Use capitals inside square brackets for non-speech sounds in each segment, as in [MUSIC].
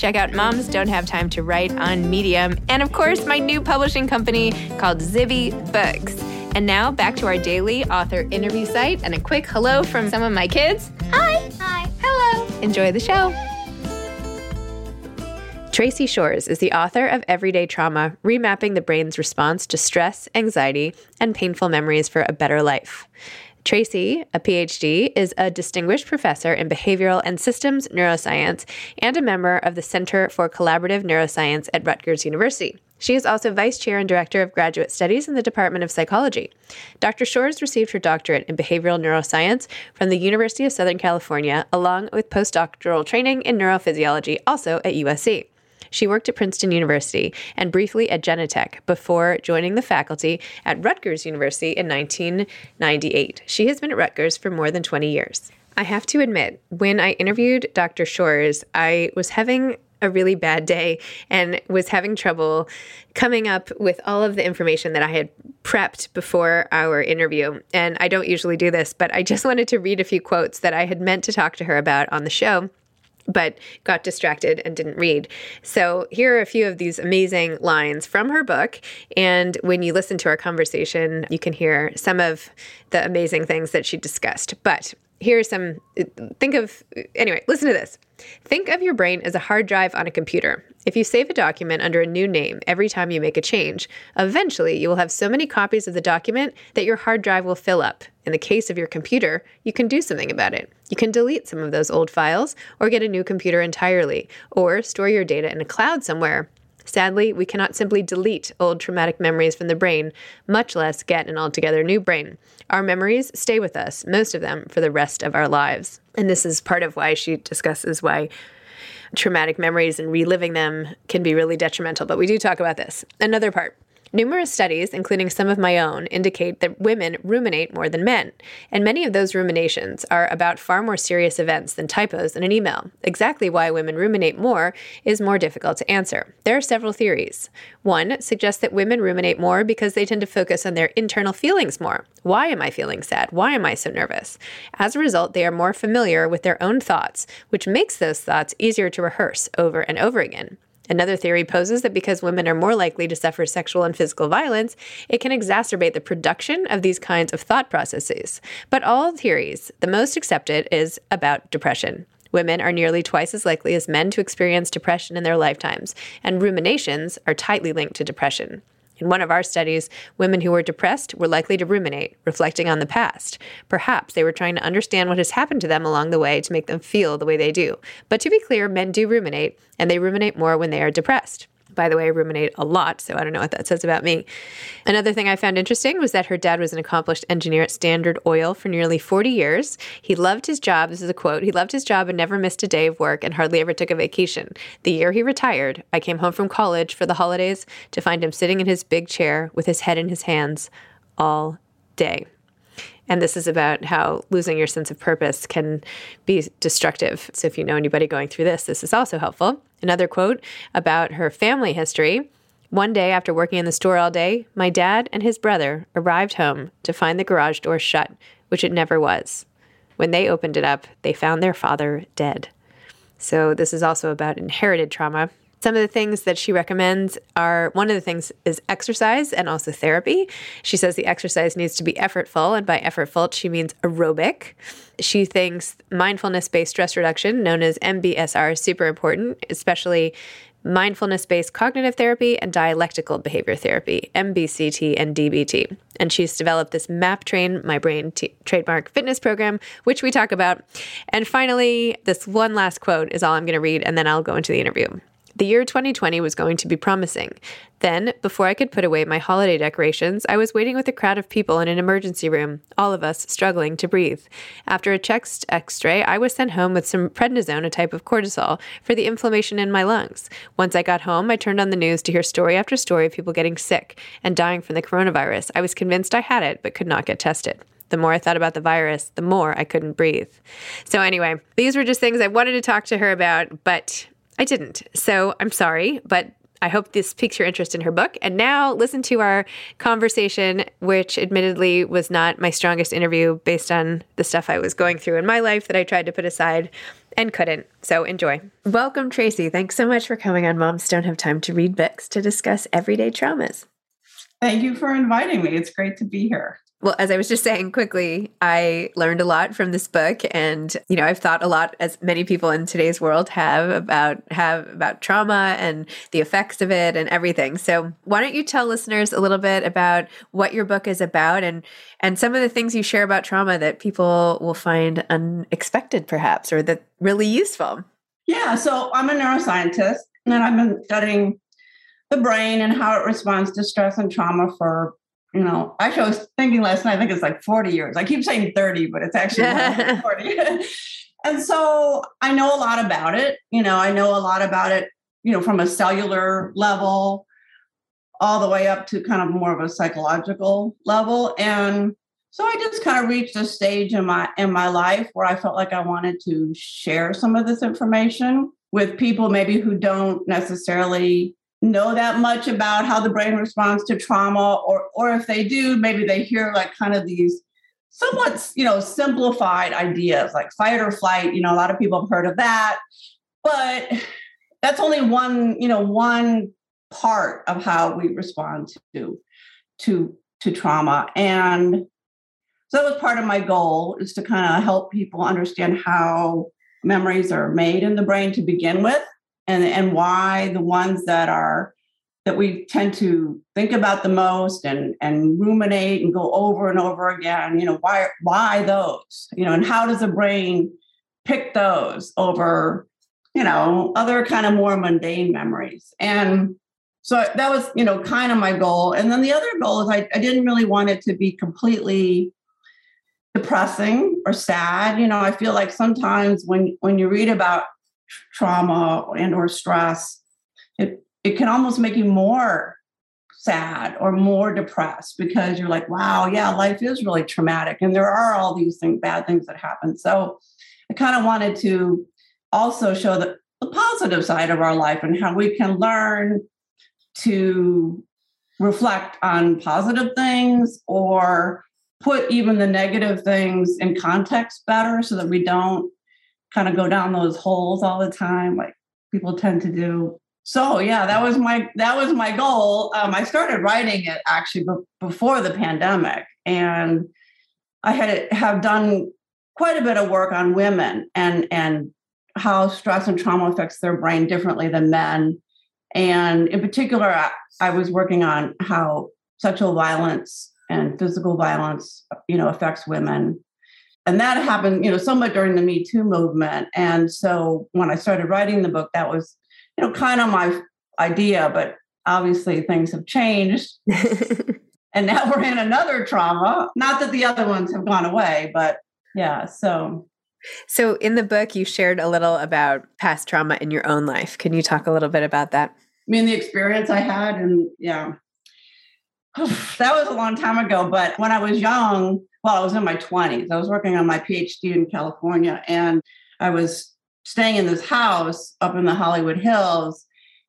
Check out Moms Don't Have Time to Write on Medium, and of course, my new publishing company called Zibby Books. And now back to our daily author interview site and a quick hello from some of my kids. Hi. Hi. Hello. Enjoy the show. Tracey Shors is the author of Everyday Trauma Remapping the Brain's Response to Stress, Anxiety, and Painful Memories for a Better Life. Tracey, a PhD, is a distinguished professor in behavioral and systems neuroscience and a member of the Center for Collaborative Neuroscience at Rutgers University. She is also vice chair and director of graduate studies in the Department of Psychology. Dr. Shors received her doctorate in behavioral neuroscience from the University of Southern California, along with postdoctoral training in neurophysiology, also at USC. She worked at Princeton University and briefly at Genentech before joining the faculty at Rutgers University in 1998. She has been at Rutgers for more than 20 years. I have to admit, when I interviewed Dr. Shors, I was having a really bad day and was having trouble coming up with all of the information that I had prepped before our interview. And I don't usually do this, but I just wanted to read a few quotes that I had meant to talk to her about on the show but got distracted and didn't read. So, here are a few of these amazing lines from her book. And when you listen to our conversation, you can hear some of the amazing things that she discussed. But here's some think of, anyway, listen to this. Think of your brain as a hard drive on a computer. If you save a document under a new name every time you make a change, eventually you will have so many copies of the document that your hard drive will fill up. In the case of your computer, you can do something about it. You can delete some of those old files, or get a new computer entirely, or store your data in a cloud somewhere. Sadly, we cannot simply delete old traumatic memories from the brain, much less get an altogether new brain. Our memories stay with us, most of them, for the rest of our lives. And this is part of why she discusses why traumatic memories and reliving them can be really detrimental. But we do talk about this. Another part Numerous studies, including some of my own, indicate that women ruminate more than men, and many of those ruminations are about far more serious events than typos in an email. Exactly why women ruminate more is more difficult to answer. There are several theories. One suggests that women ruminate more because they tend to focus on their internal feelings more. Why am I feeling sad? Why am I so nervous? As a result, they are more familiar with their own thoughts, which makes those thoughts easier to rehearse over and over again. Another theory poses that because women are more likely to suffer sexual and physical violence, it can exacerbate the production of these kinds of thought processes. But all theories, the most accepted is about depression. Women are nearly twice as likely as men to experience depression in their lifetimes, and ruminations are tightly linked to depression. In one of our studies, women who were depressed were likely to ruminate, reflecting on the past. Perhaps they were trying to understand what has happened to them along the way to make them feel the way they do. But to be clear, men do ruminate, and they ruminate more when they are depressed. By the way, I ruminate a lot, so I don't know what that says about me. Another thing I found interesting was that her dad was an accomplished engineer at Standard Oil for nearly 40 years. He loved his job. This is a quote. He loved his job and never missed a day of work and hardly ever took a vacation. The year he retired, I came home from college for the holidays to find him sitting in his big chair with his head in his hands all day. And this is about how losing your sense of purpose can be destructive. So, if you know anybody going through this, this is also helpful. Another quote about her family history. One day, after working in the store all day, my dad and his brother arrived home to find the garage door shut, which it never was. When they opened it up, they found their father dead. So, this is also about inherited trauma. Some of the things that she recommends are one of the things is exercise and also therapy. She says the exercise needs to be effortful, and by effortful, she means aerobic. She thinks mindfulness based stress reduction, known as MBSR, is super important, especially mindfulness based cognitive therapy and dialectical behavior therapy, MBCT and DBT. And she's developed this MAP Train, My Brain T- Trademark Fitness Program, which we talk about. And finally, this one last quote is all I'm going to read, and then I'll go into the interview. The year 2020 was going to be promising. Then, before I could put away my holiday decorations, I was waiting with a crowd of people in an emergency room, all of us struggling to breathe. After a chest x ray, I was sent home with some prednisone, a type of cortisol, for the inflammation in my lungs. Once I got home, I turned on the news to hear story after story of people getting sick and dying from the coronavirus. I was convinced I had it, but could not get tested. The more I thought about the virus, the more I couldn't breathe. So, anyway, these were just things I wanted to talk to her about, but I didn't. So I'm sorry, but I hope this piques your interest in her book. And now listen to our conversation, which admittedly was not my strongest interview based on the stuff I was going through in my life that I tried to put aside and couldn't. So enjoy. Welcome, Tracey. Thanks so much for coming on Moms Don't Have Time to Read Books to discuss everyday traumas. Thank you for inviting me. It's great to be here. Well, as I was just saying quickly, I learned a lot from this book and you know, I've thought a lot as many people in today's world have about have about trauma and the effects of it and everything. So, why don't you tell listeners a little bit about what your book is about and and some of the things you share about trauma that people will find unexpected perhaps or that really useful? Yeah, so I'm a neuroscientist and I've been studying the brain and how it responds to stress and trauma for you know, actually, I was thinking last night, I think it's like 40 years. I keep saying 30, but it's actually [LAUGHS] 40. [LAUGHS] and so I know a lot about it. You know, I know a lot about it, you know, from a cellular level all the way up to kind of more of a psychological level. And so I just kind of reached a stage in my in my life where I felt like I wanted to share some of this information with people maybe who don't necessarily know that much about how the brain responds to trauma or or if they do maybe they hear like kind of these somewhat you know simplified ideas like fight or flight. You know a lot of people have heard of that. But that's only one you know one part of how we respond to to to trauma. And so that was part of my goal is to kind of help people understand how memories are made in the brain to begin with and and why the ones that are that we tend to think about the most and and ruminate and go over and over again you know why why those? You know and how does the brain pick those over you know other kind of more mundane memories? And so that was you know kind of my goal. And then the other goal is i, I didn't really want it to be completely depressing or sad. You know i feel like sometimes when when you read about trauma and or stress it it can almost make you more sad or more depressed because you're like, wow, yeah, life is really traumatic. And there are all these things, bad things that happen. So I kind of wanted to also show the, the positive side of our life and how we can learn to reflect on positive things or put even the negative things in context better so that we don't kind of go down those holes all the time like people tend to do. So yeah that was my that was my goal. Um, i started writing it actually b- before the pandemic and i had have done quite a bit of work on women and and how stress and trauma affects their brain differently than men. And in particular I, I was working on how sexual violence and physical violence you know affects women and that happened you know somewhat during the me too movement. And so when i started writing the book that was you know kind of my idea but obviously things have changed. [LAUGHS] And now we're in another trauma. Not that the other ones have gone away but yeah so. So in the book you shared a little about past trauma in your own life. Can you talk a little bit about that? I mean the experience i had and yeah. [SIGHS] That was a long time ago but when i was young well i was in my 20s i was working on my phd in california and i was staying in this house up in the hollywood hills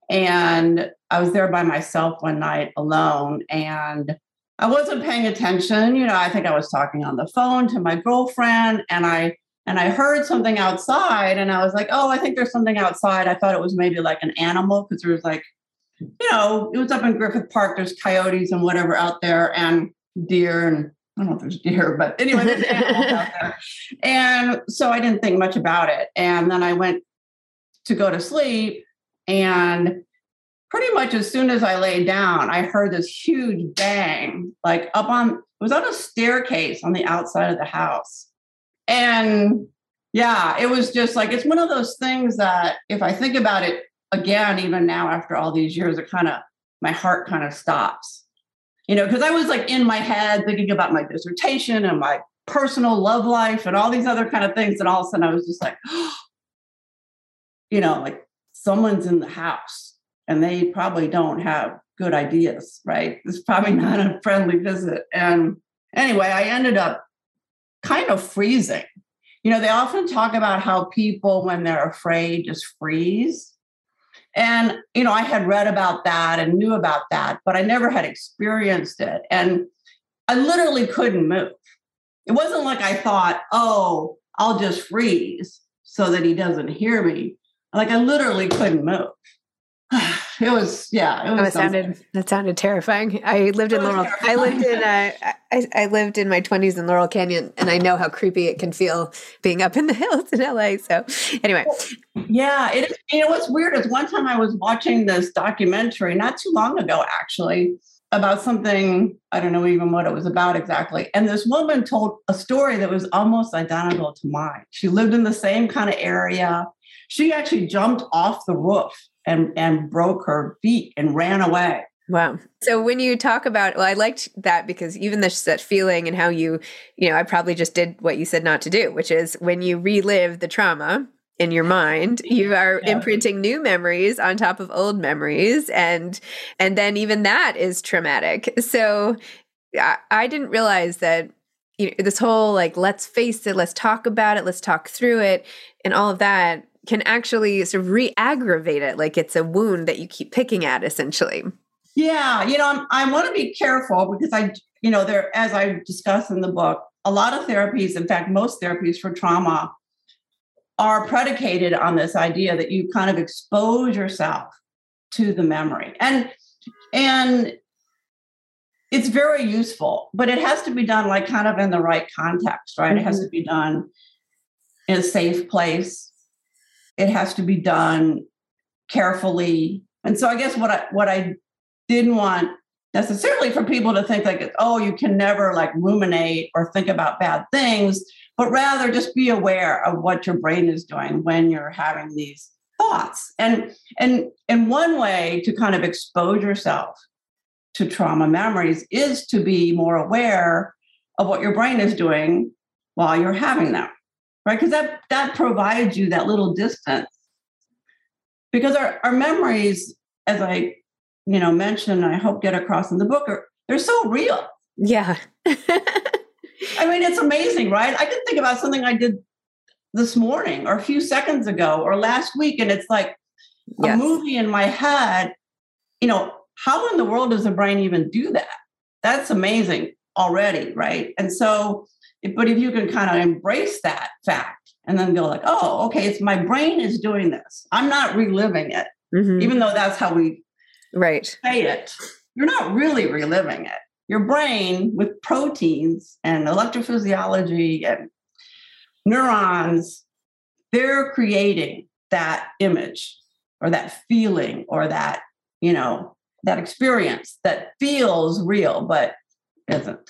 and i was there by myself one night alone and i wasn't paying attention. You know i think i was talking on the phone to my girlfriend and i and i heard something outside and i was like oh i think there's something outside. I thought it was maybe like an animal because there was like you know, it was up in Griffith Park. There's coyotes and whatever out there, and deer, and I don't know if there's deer, but anyway, there's animals out there. And so I didn't think much about it. And then I went to go to sleep, and pretty much as soon as I lay down, I heard this huge bang, like up on it was on a staircase on the outside of the house. And yeah, it was just like it's one of those things that if I think about it again, even now after all these years, it kind of my heart kind of stops. You know, because I was like in my head thinking about my dissertation and my personal love life and all these other kind of things. And all of a sudden I was just like, [GASPS] you know, like someone's in the house and they probably don't have good ideas, right? It's probably [LAUGHS] not a friendly visit. And anyway, I ended up kind of freezing. You know, they often talk about how people, when they're afraid, just freeze. And, you know, I had read about that and knew about that, but I never had experienced it. And I literally couldn't move. It wasn't like I thought, oh, I'll just freeze so that he doesn't hear me. Like I literally couldn't move. [SIGHS] It was, yeah. It was that sounded that sounded terrifying. I lived in Laurel. Terrifying. I lived in uh, I, I lived in my twenties in Laurel Canyon, and I know how creepy it can feel being up in the [LAUGHS] hills in LA. So, anyway, yeah, it is. You know what's weird is one time I was watching this documentary not too long ago, actually, about something I don't know even what it was about exactly. And this woman told a story that was almost identical to mine. She lived in the same kind of area. She actually jumped off the roof and and broke her feet and ran away. Wow. So when you talk about, well, I liked that because even this that feeling and how you, you know, I probably just did what you said not to do, which is when you relive the trauma in your mind, you are yeah. imprinting new memories on top of old memories, and and then even that is traumatic. So I, I didn't realize that you know, this whole like let's face it, let's talk about it, let's talk through it, and all of that can actually sort of re-aggravate it like it's a wound that you keep picking at essentially yeah you know I'm, i want to be careful because i you know there as i discuss in the book a lot of therapies in fact most therapies for trauma are predicated on this idea that you kind of expose yourself to the memory and and it's very useful but it has to be done like kind of in the right context right mm-hmm. it has mm-hmm. to be done in a safe place it has to be done carefully. And so I guess what I what I didn't want necessarily for people to think like, oh, you can never like ruminate or think about bad things, but rather just be aware of what your brain is doing when you're having these thoughts. And and and one way to kind of expose yourself to trauma memories is to be more aware of what your brain is doing while you're having them right? Because that that provides you that little distance. Because our, our memories, as I you know, mentioned, I hope get across in the book are they're so real. Yeah. I mean, it's amazing, right? I can think about something I did this morning or a few seconds ago or last week, and it's like yes. a movie in my head. You know, how in the world does the brain even do that? That's amazing already, right? And so, but if you can kind of embrace that fact and then go like, oh, okay, it's my brain is doing this. I'm not reliving it, mm-hmm. even though that's how we right say it. You're not really reliving it. Your brain with proteins and electrophysiology and neurons, they're creating that image or that feeling or that, you know, that experience that feels real but isn't.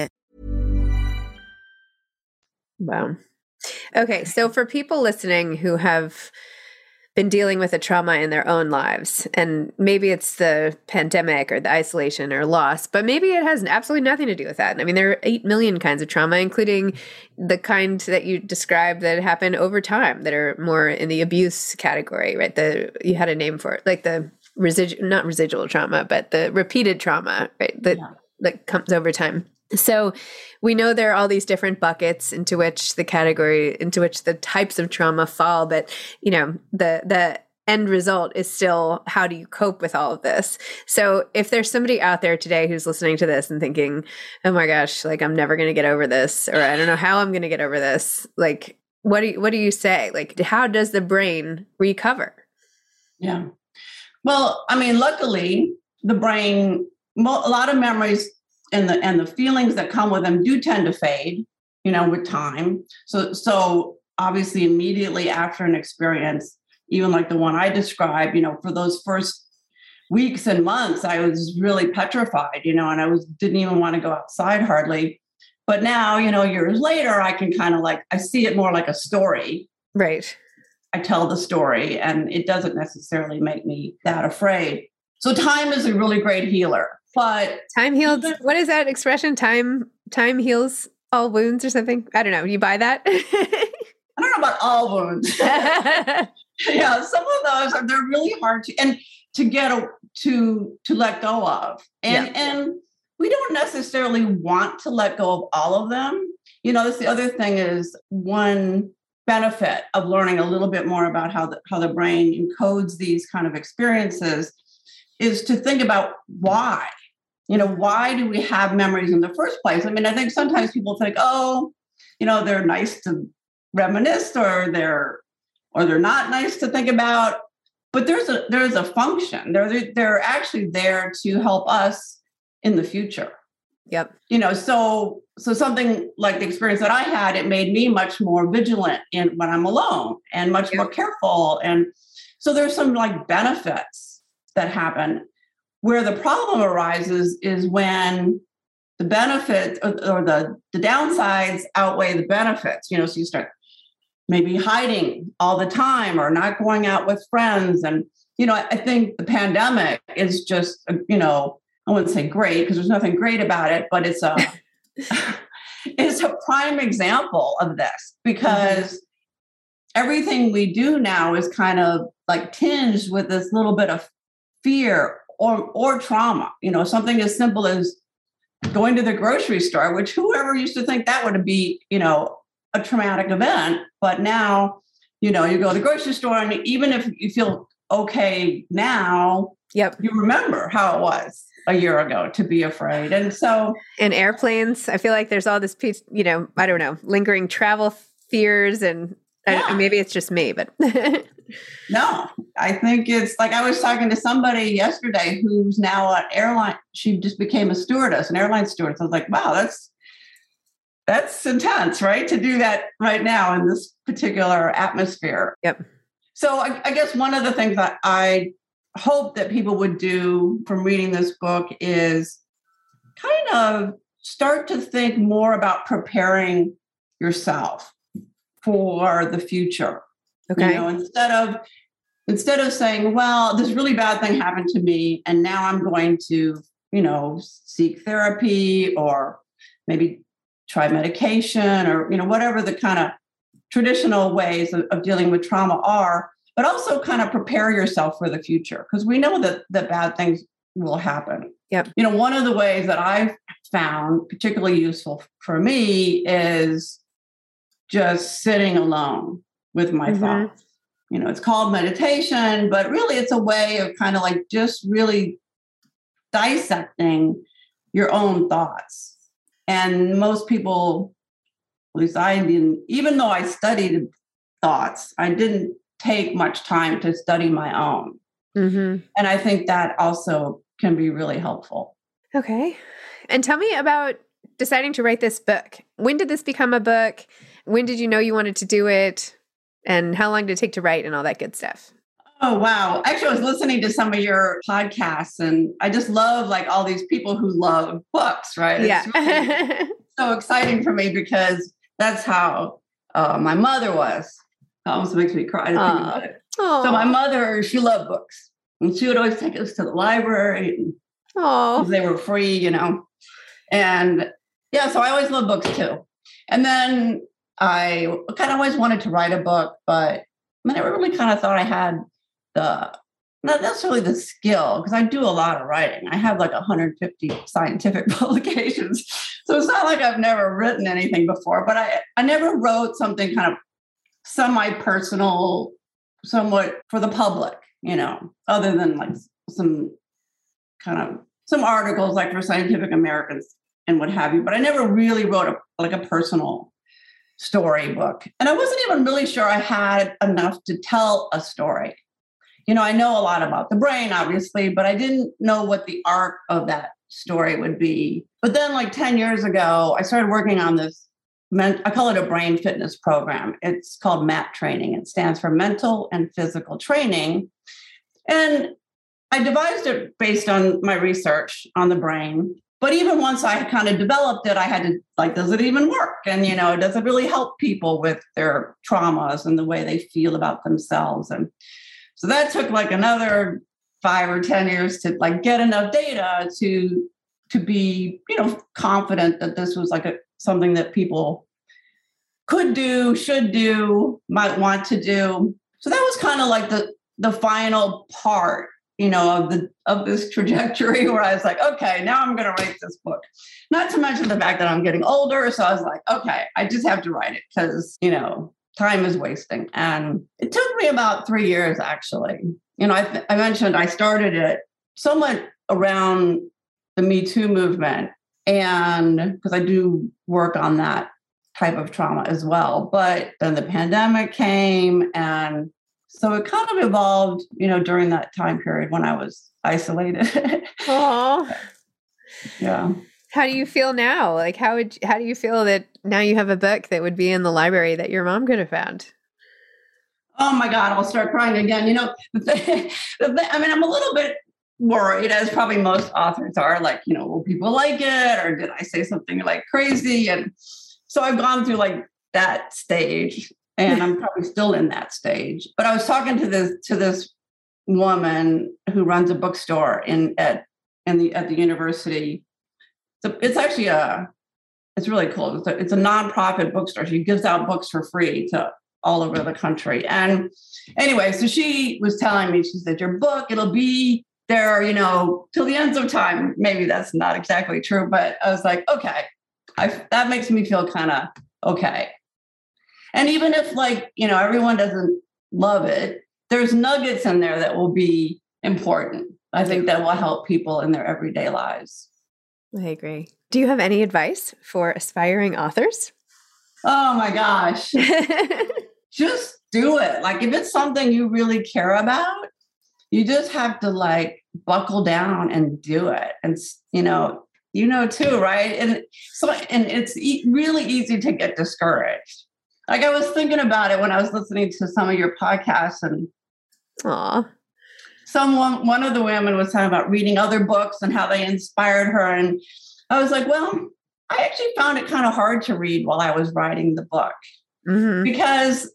Wow. Okay. So, for people listening who have been dealing with a trauma in their own lives, and maybe it's the pandemic or the isolation or loss, but maybe it has absolutely nothing to do with that. I mean, there are 8 million kinds of trauma, including the kind that you described that happen over time that are more in the abuse category, right? The You had a name for it, like the residual, not residual trauma, but the repeated trauma, right? That, yeah. that comes over time. So we know there are all these different buckets into which the category into which the types of trauma fall, but you know, the the end result is still how do you cope with all of this? So if there's somebody out there today who's listening to this and thinking, "Oh my gosh, like I'm never going to get over this or I don't know how I'm going to get over this." Like what do you, what do you say? Like how does the brain recover? Yeah. Well, I mean, luckily the brain a lot of memories and the and the feelings that come with them do tend to fade you know with time. So so obviously immediately after an experience even like the one i described you know for those first weeks and months i was really petrified you know and i was didn't even want to go outside hardly. But now you know years later i can kind of like i see it more like a story. Right. I tell the story and it doesn't necessarily make me that afraid. So time is a really great healer but time heals. What is that expression? Time time heals all wounds or something. I don't know. You buy that? I don't know about all wounds. [LAUGHS] [LAUGHS] yeah, some of those are they're really hard to and to get a, to to let go of. And yeah. and we don't necessarily want to let go of all of them. You know, that's the other thing is one benefit of learning a little bit more about how the how the brain encodes these kind of experiences is to think about why you know, why do we have memories in the first place? I mean, I think sometimes people think, oh, you know, they're nice to reminisce or they're or they're not nice to think about. But there's a there's a function. They're they're actually there to help us in the future. Yep. You know, so so something like the experience that I had, it made me much more vigilant in when I'm alone and much yep. more careful. And so there's some like benefits that happen. Where the problem arises is when the benefits or, the, the downsides outweigh the benefits, you know, so you start maybe hiding all the time or not going out with friends. And, you know, I, I think the pandemic is just, uh, you know, I wouldn't say great because there's nothing great about it, but it's a [LAUGHS] [LAUGHS] it's a prime example of this because mm-hmm. everything we do now is kind of like tinged with this little bit of fear or or trauma. You know, something as simple as going to the grocery store, which whoever used to think that would be, you know, a traumatic event, but now, you know, you go to the grocery store and even if you feel okay now, yep, you remember how it was a year ago to be afraid. And so in airplanes, I feel like there's all this piece, you know, I don't know, lingering travel fears and yeah. I, maybe it's just me, but [LAUGHS] no, I think it's like I was talking to somebody yesterday who's now an airline. She just became a stewardess, an airline stewardess. I was like, wow, that's that's intense, right? To do that right now in this particular atmosphere. Yep. So I, I guess one of the things that I hope that people would do from reading this book is kind of start to think more about preparing yourself for the future. Okay. You know, instead of instead of saying, well, this really bad thing happened to me and now I'm going to, you know, seek therapy or maybe try medication or, you know, whatever the kind of traditional ways of, of dealing with trauma are, but also kind of prepare yourself for the future because we know that that bad things will happen. Yep. You know, one of the ways that I've found particularly useful for me is just sitting alone with my mm-hmm. thoughts. You know, it's called meditation, but really it's a way of kind of like just really dissecting your own thoughts. And most people, at least I didn't, even though I studied thoughts, I didn't take much time to study my own. Mm-hmm. And I think that also can be really helpful. Okay. And tell me about deciding to write this book. When did this become a book? When did you know you wanted to do it? And how long did it take to write and all that good stuff? Oh wow. Actually I was listening to some of your podcasts and I just love like all these people who love books, right? Yeah. Really [LAUGHS] so exciting for me because that's how uh, my mother was. It almost makes me cry to think about it. Aww. So my mother, she loved books. And she would always take us to the library because they were free, you know. And yeah, so I always loved books too. And then I kind of always wanted to write a book, but I never really kind of thought I had the not necessarily the skill because I do a lot of writing. I have like 150 scientific [LAUGHS] publications. So it's not like I've never written anything before, but I, I never wrote something kind of semi personal, somewhat for the public, you know, other than like some kind of some articles like for Scientific Americans and what have you. But I never really wrote a, like a personal storybook. And I wasn't even really sure I had enough to tell a story. You know, I know a lot about the brain, obviously, but I didn't know what the arc of that story would be. But then, like 10 years ago, I started working on this. I call it a brain fitness program. It's called MAP training. It stands for mental and physical training. And I devised it based on my research on the brain. But even once I kind of developed it, I had to like, does it even work? And you know, does it really help people with their traumas and the way they feel about themselves? And so that took like another five or ten years to like get enough data to to be, you know, confident that this was like a something that people could do, should do, might want to do. So that was kind of like the the final part you know, of the of this trajectory [LAUGHS] where I was like, okay, now I'm going to write this book. Not to mention the fact that I'm getting older, so I was like, okay, I just have to write it because you know time is wasting. And it took me about three years actually. You know, I, I mentioned I started it somewhat around the Me Too movement, and because I do work on that type of trauma as well. But then the pandemic came and so it kind of evolved, you know, during that time period when I was isolated. Oh, [LAUGHS] yeah. How do you feel now? Like, how would how do you feel that now you have a book that would be in the library that your mom could have found? Oh my God, I'll start crying again. You know, [LAUGHS] I mean, I'm a little bit worried, as probably most authors are. Like, you know, will people like it, or did I say something like crazy? And so I've gone through like that stage and [LAUGHS] I'm probably still in that stage. But I was talking to this to this woman who runs a bookstore in at in the at the university. So it's actually a it's really cool. It's a, it's a nonprofit bookstore. She gives out books for free to all over the country. And anyway, so she was telling me, she said, Your book, it'll be there, you know, till the ends of time. Maybe that's not exactly true, but I was like, okay, I, that makes me feel kind of okay. And even if, like, you know, everyone doesn't love it, there's nuggets in there that will be important. I think that will help people in their everyday lives. I agree. Do you have any advice for aspiring authors? Oh my gosh. [LAUGHS] just do it. Like if it's something you really care about, you just have to like buckle down and do it. And you know, you know too, right? And so and it's e- really easy to get discouraged. Like I was thinking about it when I was listening to some of your podcasts and Aw. Someone one of the women was talking about reading other books and how they inspired her. And I was like, well, I actually found it kind of hard to read while I was writing the book. Mm-hmm. Because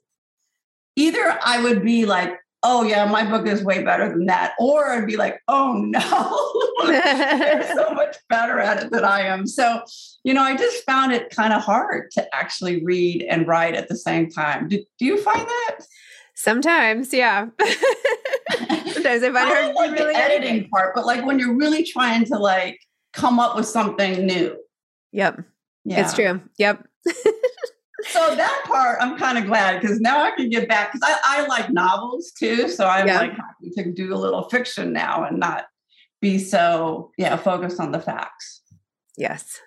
either I would be like, oh yeah, my book is way better than that, or I'd be like, oh no, [LAUGHS] they're so [LAUGHS] much better at it than I am. So, you know, I just found it kind of hard to actually read and write at the same time. Do, do you find that? Sometimes, yeah. [LAUGHS] Sometimes I find I don't like really the editing part, but like when you're really trying to like come up with something new. Yep, Yeah. it's true. Yep. So that part, I'm kind of glad because now I can get back because I, I like novels too. So I'm Yeah. like happy to do a little fiction now and not be so yeah focused on the facts. Yes,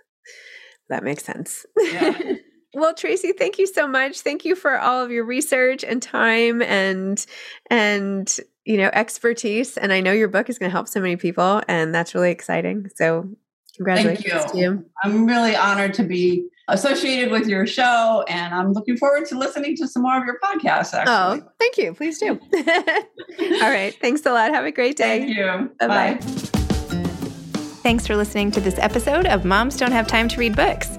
that makes sense. Yeah. [LAUGHS] well, Tracey, thank you so much. Thank you for all of your research and time and and you know expertise. And I know your book is going to help so many people, and that's really exciting. So, congratulations Thank to you. you. I'm really honored to be associated with your show, and I'm looking forward to listening to some more of your podcasts. Oh, actually, Oh, thank you. Please do. [LAUGHS] all right. Thanks a lot. Have a great day. thank you. Bye-bye. Bye. Thanks for listening to this episode of Moms Don't Have Time to Read Books.